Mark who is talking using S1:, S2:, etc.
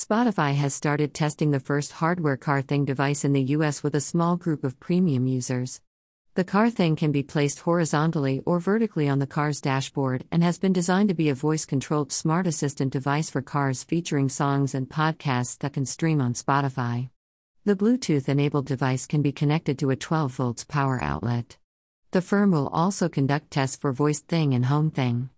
S1: Spotify has started testing the first hardware car thing device in the US with a small group of premium users. The car thing can be placed horizontally or vertically on the car's dashboard and has been designed to be a voice controlled smart assistant device for cars featuring songs and podcasts that can stream on Spotify. The Bluetooth enabled device can be connected to a 12 volts power outlet. The firm will also conduct tests for Voice Thing and Home Thing.